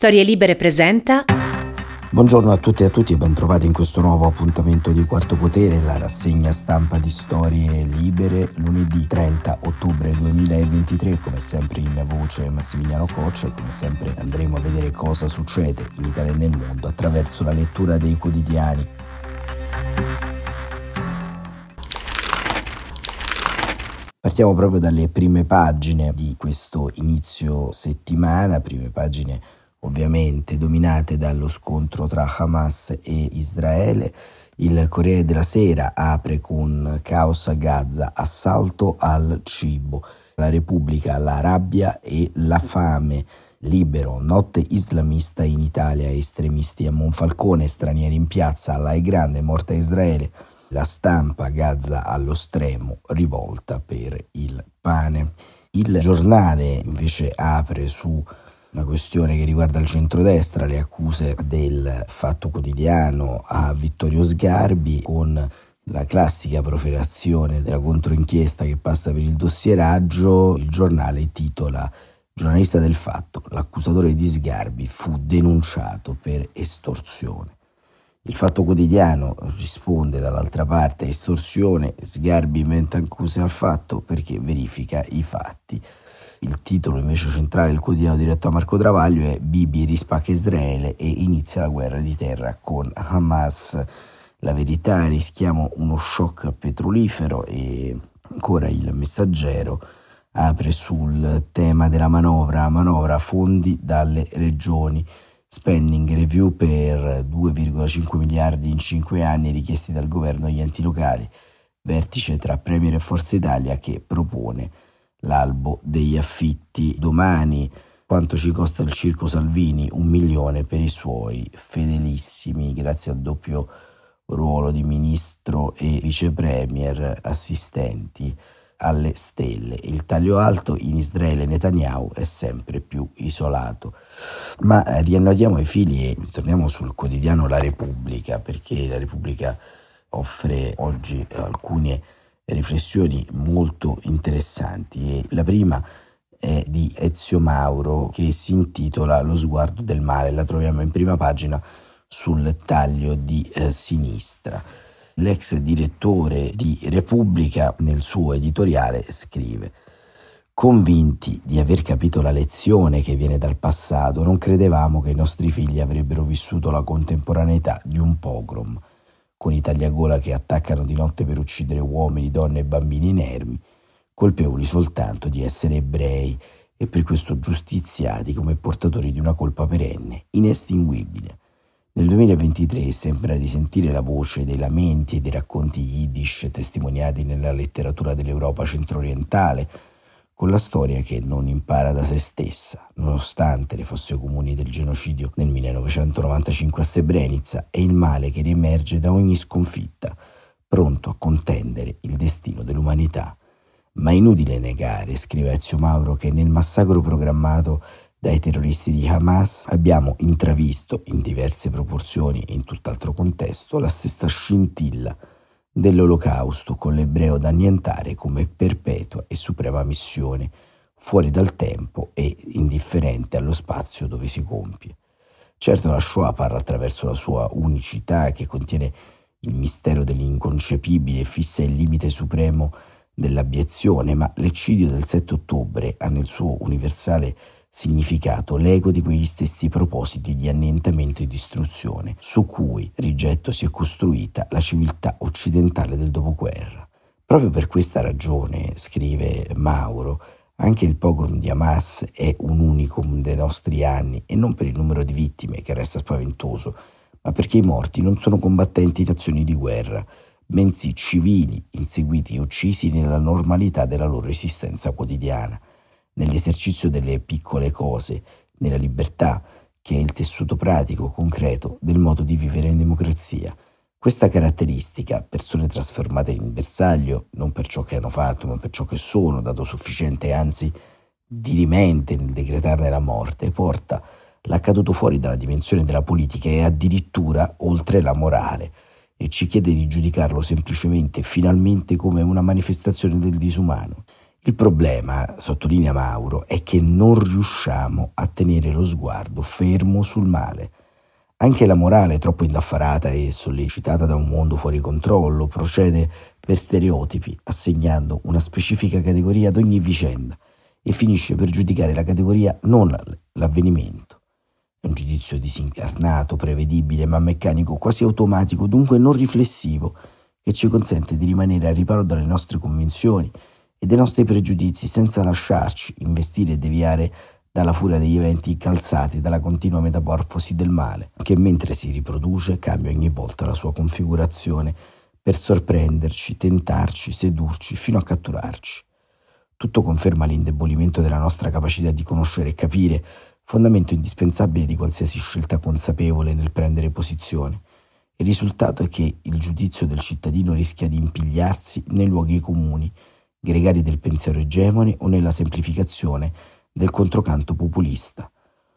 Storie Libere presenta. Buongiorno a tutti e a tutti e bentrovati in questo nuovo appuntamento di Quarto Potere, la rassegna stampa di Storie Libere, lunedì 30 ottobre 2023, come sempre in voce Massimiliano Coccia e come sempre andremo a vedere cosa succede in Italia e nel mondo attraverso la lettura dei quotidiani. Partiamo proprio dalle prime pagine di questo inizio settimana, prime pagine ovviamente dominate dallo scontro tra Hamas e Israele. Il Corriere della Sera apre con caos a Gaza, assalto al cibo, la Repubblica, la rabbia e la fame. Libero, notte islamista in Italia, estremisti a Monfalcone, stranieri in piazza, Allah è grande, morta Israele. La stampa Gaza allo stremo, rivolta per il pane. Il giornale invece apre su una questione che riguarda il centrodestra, le accuse del Fatto Quotidiano a Vittorio Sgarbi con la classica proferazione della controinchiesta che passa per il dossieraggio, il giornale titola Giornalista del fatto, l'accusatore di Sgarbi fu denunciato per estorsione. Il Fatto Quotidiano risponde dall'altra parte a estorsione, Sgarbi inventa accuse al fatto perché verifica i fatti. Il titolo invece centrale del quotidiano diretto a Marco Travaglio è Bibi rispacca Israele e inizia la guerra di terra con Hamas. La verità rischiamo uno shock petrolifero e ancora il messaggero apre sul tema della manovra, manovra fondi dalle regioni, spending review per 2,5 miliardi in 5 anni richiesti dal governo agli enti locali, vertice tra Premier e Forza Italia che propone l'albo degli affitti. Domani quanto ci costa il circo Salvini? Un milione per i suoi fedelissimi, grazie al doppio ruolo di ministro e vice premier assistenti alle stelle. Il taglio alto in Israele Netanyahu è sempre più isolato. Ma eh, riannodiamo i fili e torniamo sul quotidiano La Repubblica, perché La Repubblica offre oggi alcune riflessioni molto interessanti. La prima è di Ezio Mauro che si intitola Lo sguardo del male, la troviamo in prima pagina sul taglio di eh, sinistra. L'ex direttore di Repubblica nel suo editoriale scrive Convinti di aver capito la lezione che viene dal passato, non credevamo che i nostri figli avrebbero vissuto la contemporaneità di un pogrom con i tagliagola che attaccano di notte per uccidere uomini, donne e bambini inermi, colpevoli soltanto di essere ebrei e per questo giustiziati come portatori di una colpa perenne, inestinguibile. Nel 2023 sembra di sentire la voce dei lamenti e dei racconti yiddish testimoniati nella letteratura dell'Europa centro-orientale, con la storia che non impara da se stessa, nonostante le fosse comuni del genocidio nel 1995 a Srebrenica e il male che riemerge da ogni sconfitta, pronto a contendere il destino dell'umanità. Ma è inutile negare, scrive Ezio Mauro, che nel massacro programmato dai terroristi di Hamas abbiamo intravisto, in diverse proporzioni e in tutt'altro contesto, la stessa scintilla dell'olocausto con l'ebreo da annientare come perpetua e suprema missione, fuori dal tempo e indifferente allo spazio dove si compie. Certo la Shoah parla attraverso la sua unicità che contiene il mistero dell'inconcepibile e fissa il limite supremo dell'abiezione, ma l'eccidio del 7 ottobre ha nel suo universale significato l'ego di quegli stessi propositi di annientamento e distruzione su cui rigetto si è costruita la civiltà occidentale del dopoguerra. Proprio per questa ragione, scrive Mauro, anche il pogrom di Hamas è un unicum dei nostri anni e non per il numero di vittime che resta spaventoso, ma perché i morti non sono combattenti in azioni di guerra, bensì civili inseguiti e uccisi nella normalità della loro esistenza quotidiana nell'esercizio delle piccole cose, nella libertà, che è il tessuto pratico, concreto del modo di vivere in democrazia. Questa caratteristica, persone trasformate in bersaglio, non per ciò che hanno fatto, ma per ciò che sono, dato sufficiente, anzi dirimente nel decretarne la morte, porta l'accaduto fuori dalla dimensione della politica e addirittura oltre la morale, e ci chiede di giudicarlo semplicemente, finalmente, come una manifestazione del disumano. Il problema, sottolinea Mauro, è che non riusciamo a tenere lo sguardo fermo sul male. Anche la morale, troppo indaffarata e sollecitata da un mondo fuori controllo, procede per stereotipi, assegnando una specifica categoria ad ogni vicenda e finisce per giudicare la categoria non l'avvenimento. È un giudizio disincarnato, prevedibile, ma meccanico, quasi automatico, dunque non riflessivo, che ci consente di rimanere a riparo dalle nostre convinzioni e dai nostri pregiudizi senza lasciarci investire e deviare dalla furia degli eventi calzati dalla continua metamorfosi del male, che mentre si riproduce cambia ogni volta la sua configurazione per sorprenderci, tentarci, sedurci, fino a catturarci. Tutto conferma l'indebolimento della nostra capacità di conoscere e capire, fondamento indispensabile di qualsiasi scelta consapevole nel prendere posizione. Il risultato è che il giudizio del cittadino rischia di impigliarsi nei luoghi comuni, gregari del pensiero egemone o nella semplificazione del controcanto populista,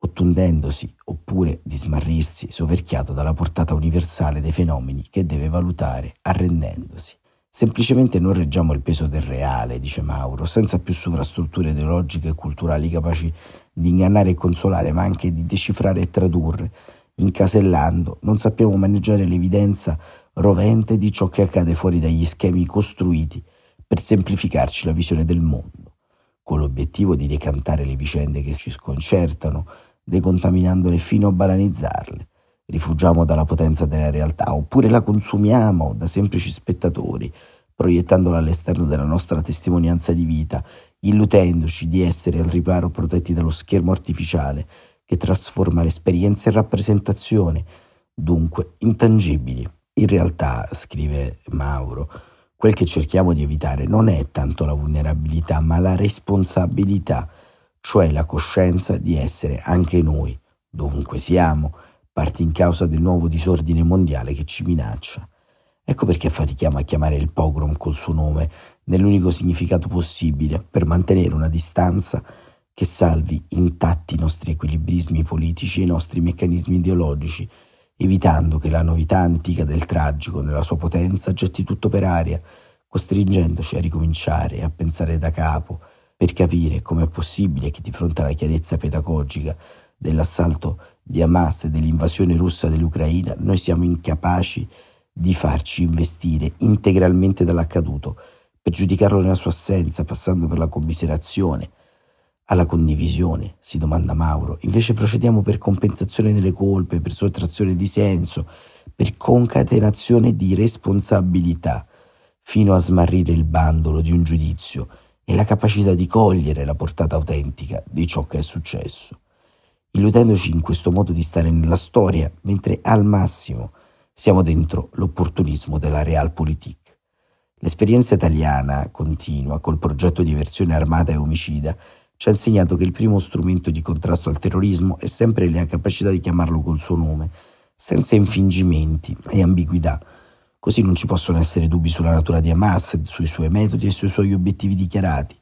ottundendosi oppure di smarrirsi soverchiato dalla portata universale dei fenomeni che deve valutare arrendendosi. Semplicemente non reggiamo il peso del reale, dice Mauro, senza più sovrastrutture ideologiche e culturali capaci di ingannare e consolare, ma anche di decifrare e tradurre. Incasellando, non sappiamo maneggiare l'evidenza rovente di ciò che accade fuori dagli schemi costruiti per semplificarci la visione del mondo, con l'obiettivo di decantare le vicende che ci sconcertano, decontaminandole fino a banalizzarle. Rifugiamo dalla potenza della realtà, oppure la consumiamo da semplici spettatori, proiettandola all'esterno della nostra testimonianza di vita, illudendoci di essere al riparo protetti dallo schermo artificiale che trasforma l'esperienza in rappresentazione, dunque intangibili. In realtà, scrive Mauro, Quel che cerchiamo di evitare non è tanto la vulnerabilità, ma la responsabilità, cioè la coscienza di essere anche noi, dovunque siamo, parti in causa del nuovo disordine mondiale che ci minaccia. Ecco perché fatichiamo a chiamare il pogrom col suo nome, nell'unico significato possibile, per mantenere una distanza che salvi intatti i nostri equilibrismi politici e i nostri meccanismi ideologici, evitando che la novità antica del tragico nella sua potenza getti tutto per aria, costringendoci a ricominciare e a pensare da capo per capire come è possibile che di fronte alla chiarezza pedagogica dell'assalto di Hamas e dell'invasione russa dell'Ucraina noi siamo incapaci di farci investire integralmente dall'accaduto, per giudicarlo nella sua assenza, passando per la commiserazione, alla condivisione, si domanda Mauro. Invece procediamo per compensazione delle colpe, per sottrazione di senso, per concatenazione di responsabilità, fino a smarrire il bandolo di un giudizio e la capacità di cogliere la portata autentica di ciò che è successo, illudendoci in questo modo di stare nella storia, mentre al massimo siamo dentro l'opportunismo della realpolitik. L'esperienza italiana continua col progetto di versione armata e omicida ci ha insegnato che il primo strumento di contrasto al terrorismo è sempre la capacità di chiamarlo col suo nome, senza infingimenti e ambiguità. Così non ci possono essere dubbi sulla natura di Hamas, sui suoi metodi e sui suoi obiettivi dichiarati.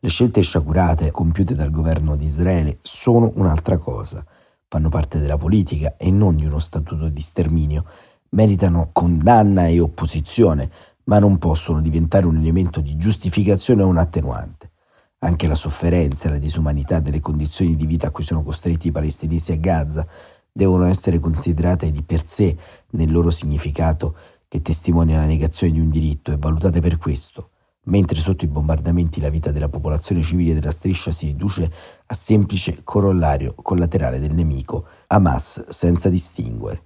Le scelte sciagurate compiute dal governo di Israele sono un'altra cosa, fanno parte della politica e non di uno statuto di sterminio, meritano condanna e opposizione, ma non possono diventare un elemento di giustificazione o un attenuante. Anche la sofferenza e la disumanità delle condizioni di vita a cui sono costretti i palestinesi a Gaza devono essere considerate di per sé nel loro significato che testimonia la negazione di un diritto e valutate per questo, mentre sotto i bombardamenti la vita della popolazione civile della striscia si riduce a semplice corollario collaterale del nemico, Hamas senza distinguere.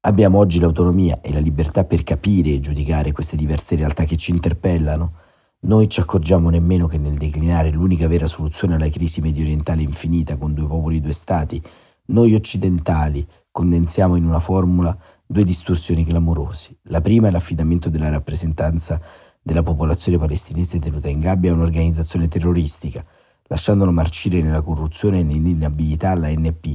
Abbiamo oggi l'autonomia e la libertà per capire e giudicare queste diverse realtà che ci interpellano, noi ci accorgiamo nemmeno che nel declinare l'unica vera soluzione alla crisi medio orientale infinita con due popoli e due stati, noi occidentali condensiamo in una formula due distorsioni clamorosi. La prima è l'affidamento della rappresentanza della popolazione palestinese tenuta in gabbia a un'organizzazione terroristica, lasciandolo marcire nella corruzione e nell'inabilità alla NP,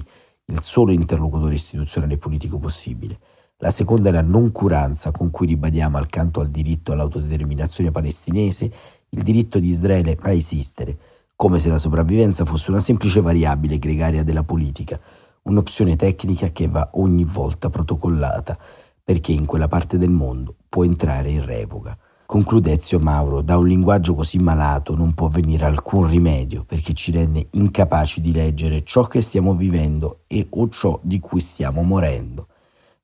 il solo interlocutore istituzionale e politico possibile. La seconda è la noncuranza con cui ribadiamo accanto al diritto all'autodeterminazione palestinese il diritto di Israele a esistere, come se la sopravvivenza fosse una semplice variabile gregaria della politica, un'opzione tecnica che va ogni volta protocollata, perché in quella parte del mondo può entrare in revoca. Conclude Ezio Mauro, da un linguaggio così malato non può venire alcun rimedio perché ci rende incapaci di leggere ciò che stiamo vivendo e o ciò di cui stiamo morendo,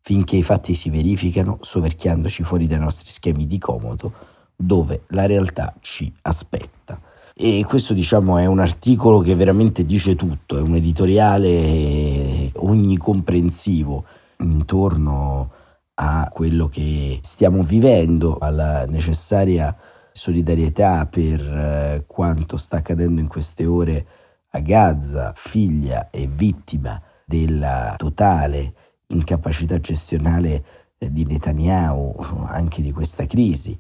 finché i fatti si verificano soverchiandoci fuori dai nostri schemi di comodo dove la realtà ci aspetta. E questo diciamo è un articolo che veramente dice tutto, è un editoriale ognicomprensivo intorno a quello che stiamo vivendo, alla necessaria solidarietà per eh, quanto sta accadendo in queste ore a Gaza, figlia e vittima della totale incapacità gestionale eh, di Netanyahu, anche di questa crisi,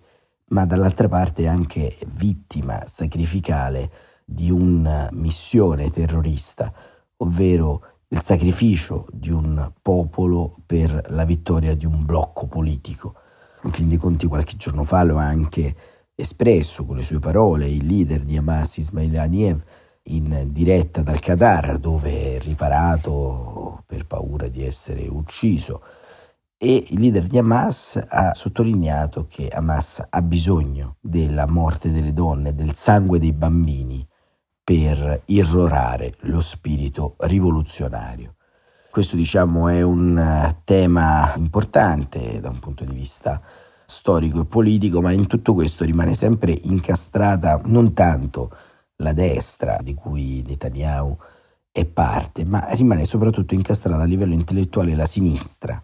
ma dall'altra parte anche vittima sacrificale di una missione terrorista, ovvero il sacrificio di un popolo per la vittoria di un blocco politico. In fin dei conti qualche giorno fa lo ha anche espresso con le sue parole il leader di Hamas Ismail Haniyeh in diretta dal Qatar dove è riparato per paura di essere ucciso e il leader di Hamas ha sottolineato che Hamas ha bisogno della morte delle donne, del sangue dei bambini per irrorare lo spirito rivoluzionario. Questo diciamo è un eh, tema importante da un punto di vista storico e politico, ma in tutto questo rimane sempre incastrata non tanto la destra di cui Netanyahu è parte, ma rimane soprattutto incastrata a livello intellettuale la sinistra.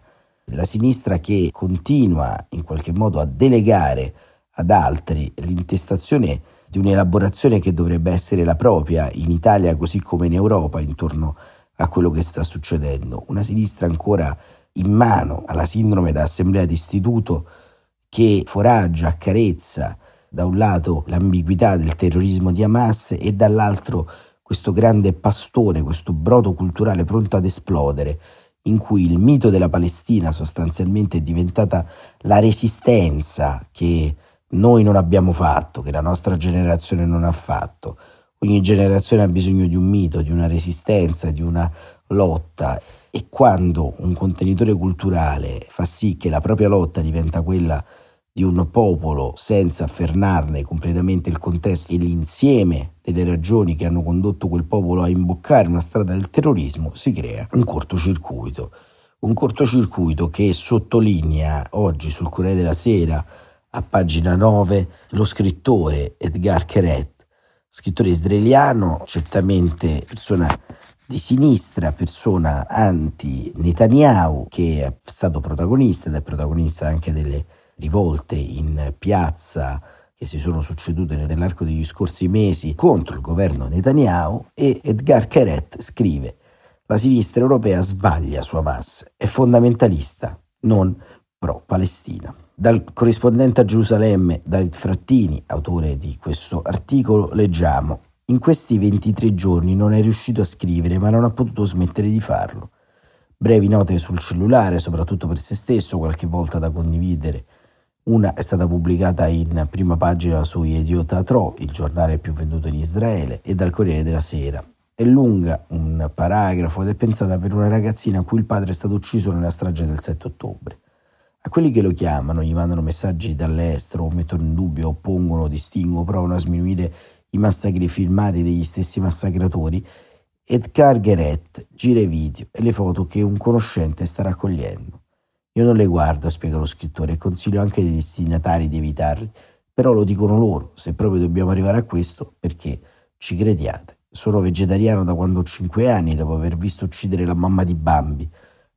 La sinistra che continua in qualche modo a delegare ad altri l'intestazione di un'elaborazione che dovrebbe essere la propria in Italia così come in Europa intorno a quello che sta succedendo. Una sinistra ancora in mano alla sindrome da assemblea d'istituto che foraggia, accarezza da un lato l'ambiguità del terrorismo di Hamas e dall'altro questo grande pastone, questo brodo culturale pronto ad esplodere, in cui il mito della Palestina sostanzialmente è diventata la resistenza che noi non abbiamo fatto, che la nostra generazione non ha fatto. Ogni generazione ha bisogno di un mito, di una resistenza, di una lotta e quando un contenitore culturale fa sì che la propria lotta diventa quella di un popolo senza afferrarne completamente il contesto e l'insieme delle ragioni che hanno condotto quel popolo a imboccare una strada del terrorismo, si crea un cortocircuito. Un cortocircuito che sottolinea oggi sul Corriere della Sera a pagina 9 lo scrittore Edgar Keret, scrittore israeliano, certamente persona di sinistra, persona anti-Netanyahu, che è stato protagonista ed è protagonista anche delle rivolte in piazza che si sono succedute nell'arco degli scorsi mesi contro il governo Netanyahu e Edgar Keret scrive la sinistra europea sbaglia su Hamas, è fondamentalista, non pro-Palestina. Dal corrispondente a Gerusalemme David Frattini, autore di questo articolo, leggiamo in questi 23 giorni non è riuscito a scrivere, ma non ha potuto smettere di farlo. Brevi note sul cellulare, soprattutto per se stesso, qualche volta da condividere. Una è stata pubblicata in prima pagina su Idiota Tro, il giornale più venduto in Israele, e dal Corriere della Sera. È lunga, un paragrafo, ed è pensata per una ragazzina a cui il padre è stato ucciso nella strage del 7 ottobre. A quelli che lo chiamano, gli mandano messaggi dall'estero, mettono in dubbio, oppongono, distinguono, provano a sminuire i massacri filmati degli stessi massacratori, Edgar Gueret gira i video e le foto che un conoscente sta raccogliendo. Io non le guardo, spiega lo scrittore, e consiglio anche ai destinatari di evitarli, però lo dicono loro, se proprio dobbiamo arrivare a questo, perché ci crediate. Sono vegetariano da quando ho 5 anni, dopo aver visto uccidere la mamma di Bambi,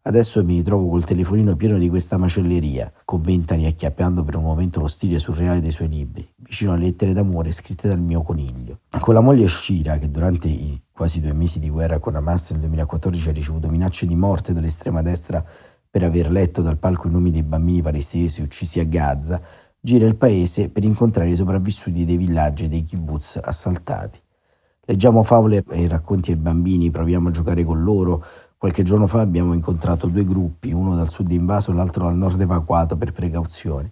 Adesso mi ritrovo col telefonino pieno di questa macelleria, commenta riacchiappando per un momento lo stile surreale dei suoi libri, vicino alle lettere d'amore scritte dal mio coniglio. Con la moglie Shira, che durante i quasi due mesi di guerra con Hamas nel 2014 ha ricevuto minacce di morte dall'estrema destra per aver letto dal palco i nomi dei bambini palestinesi uccisi a Gaza, gira il paese per incontrare i sopravvissuti dei villaggi e dei kibbutz assaltati. Leggiamo favole e racconti ai bambini, proviamo a giocare con loro, Qualche giorno fa abbiamo incontrato due gruppi, uno dal sud invaso e l'altro dal nord evacuato per precauzione.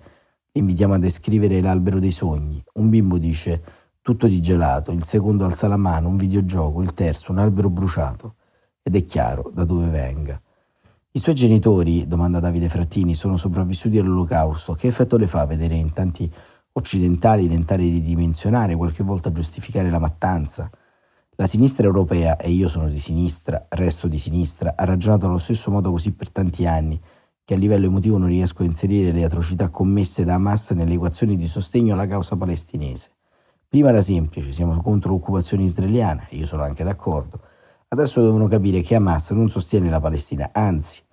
Li invitiamo a descrivere l'albero dei sogni. Un bimbo dice tutto di gelato, il secondo alza la mano, un videogioco, il terzo un albero bruciato. Ed è chiaro da dove venga. I suoi genitori, domanda Davide Frattini, sono sopravvissuti all'olocausto. Che effetto le fa vedere in tanti occidentali tentare di ridimensionare, qualche volta giustificare la mattanza. La sinistra europea, e io sono di sinistra, resto di sinistra, ha ragionato allo stesso modo così per tanti anni che a livello emotivo non riesco a inserire le atrocità commesse da Hamas nelle equazioni di sostegno alla causa palestinese. Prima era semplice, siamo contro l'occupazione israeliana, e io sono anche d'accordo. Adesso devono capire che Hamas non sostiene la Palestina, anzi,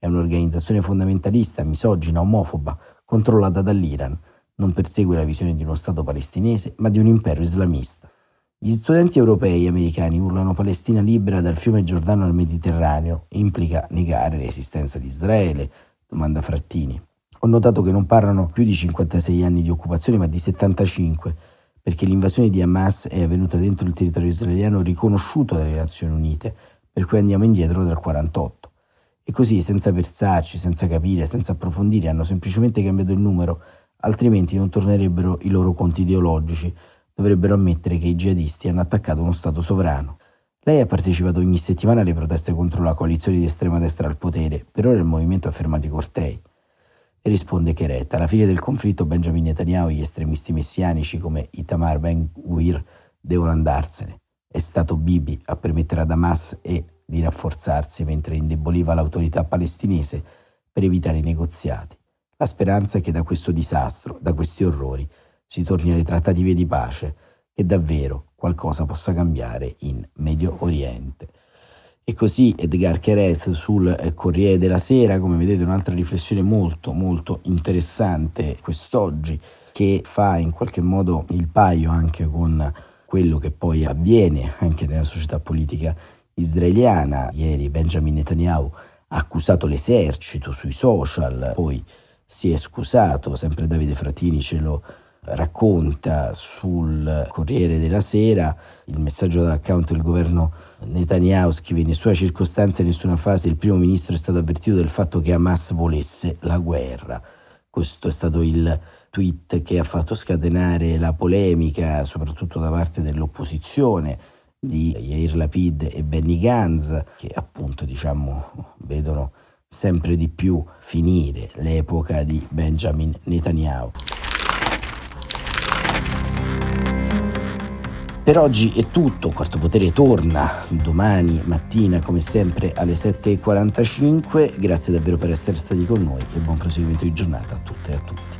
è un'organizzazione fondamentalista, misogina, omofoba, controllata dall'Iran. Non persegue la visione di uno Stato palestinese, ma di un impero islamista. Gli studenti europei e americani urlano Palestina libera dal fiume Giordano al Mediterraneo, implica negare l'esistenza di Israele, domanda Frattini. Ho notato che non parlano più di 56 anni di occupazione, ma di 75, perché l'invasione di Hamas è avvenuta dentro il territorio israeliano riconosciuto dalle Nazioni Unite, per cui andiamo indietro dal 48. E così, senza versarci, senza capire, senza approfondire, hanno semplicemente cambiato il numero, altrimenti non tornerebbero i loro conti ideologici, dovrebbero ammettere che i jihadisti hanno attaccato uno Stato sovrano. Lei ha partecipato ogni settimana alle proteste contro la coalizione di estrema destra al potere, per ora il movimento ha fermato i cortei. E risponde Cheret, alla fine del conflitto Benjamin Netanyahu e gli estremisti messianici come Itamar Ben-Gvir devono andarsene. È stato Bibi a permettere ad Hamas e di rafforzarsi mentre indeboliva l'autorità palestinese per evitare i negoziati. La speranza è che da questo disastro, da questi orrori, si torni alle trattative di pace, che davvero qualcosa possa cambiare in Medio Oriente. E così Edgar Kerez sul eh, Corriere della Sera, come vedete un'altra riflessione molto molto interessante quest'oggi che fa in qualche modo il paio anche con quello che poi avviene anche nella società politica israeliana. Ieri Benjamin Netanyahu ha accusato l'esercito sui social, poi si è scusato, sempre Davide Fratini ce lo racconta sul Corriere della Sera il messaggio dall'account del governo Netanyahu scrive in nessuna circostanza e nessuna fase il primo ministro è stato avvertito del fatto che Hamas volesse la guerra. Questo è stato il tweet che ha fatto scatenare la polemica soprattutto da parte dell'opposizione di Yair Lapid e Benny Gantz che appunto diciamo vedono sempre di più finire l'epoca di Benjamin Netanyahu. Per oggi è tutto, Quarto Potere torna domani mattina come sempre alle 7.45, grazie davvero per essere stati con noi e buon proseguimento di giornata a tutte e a tutti.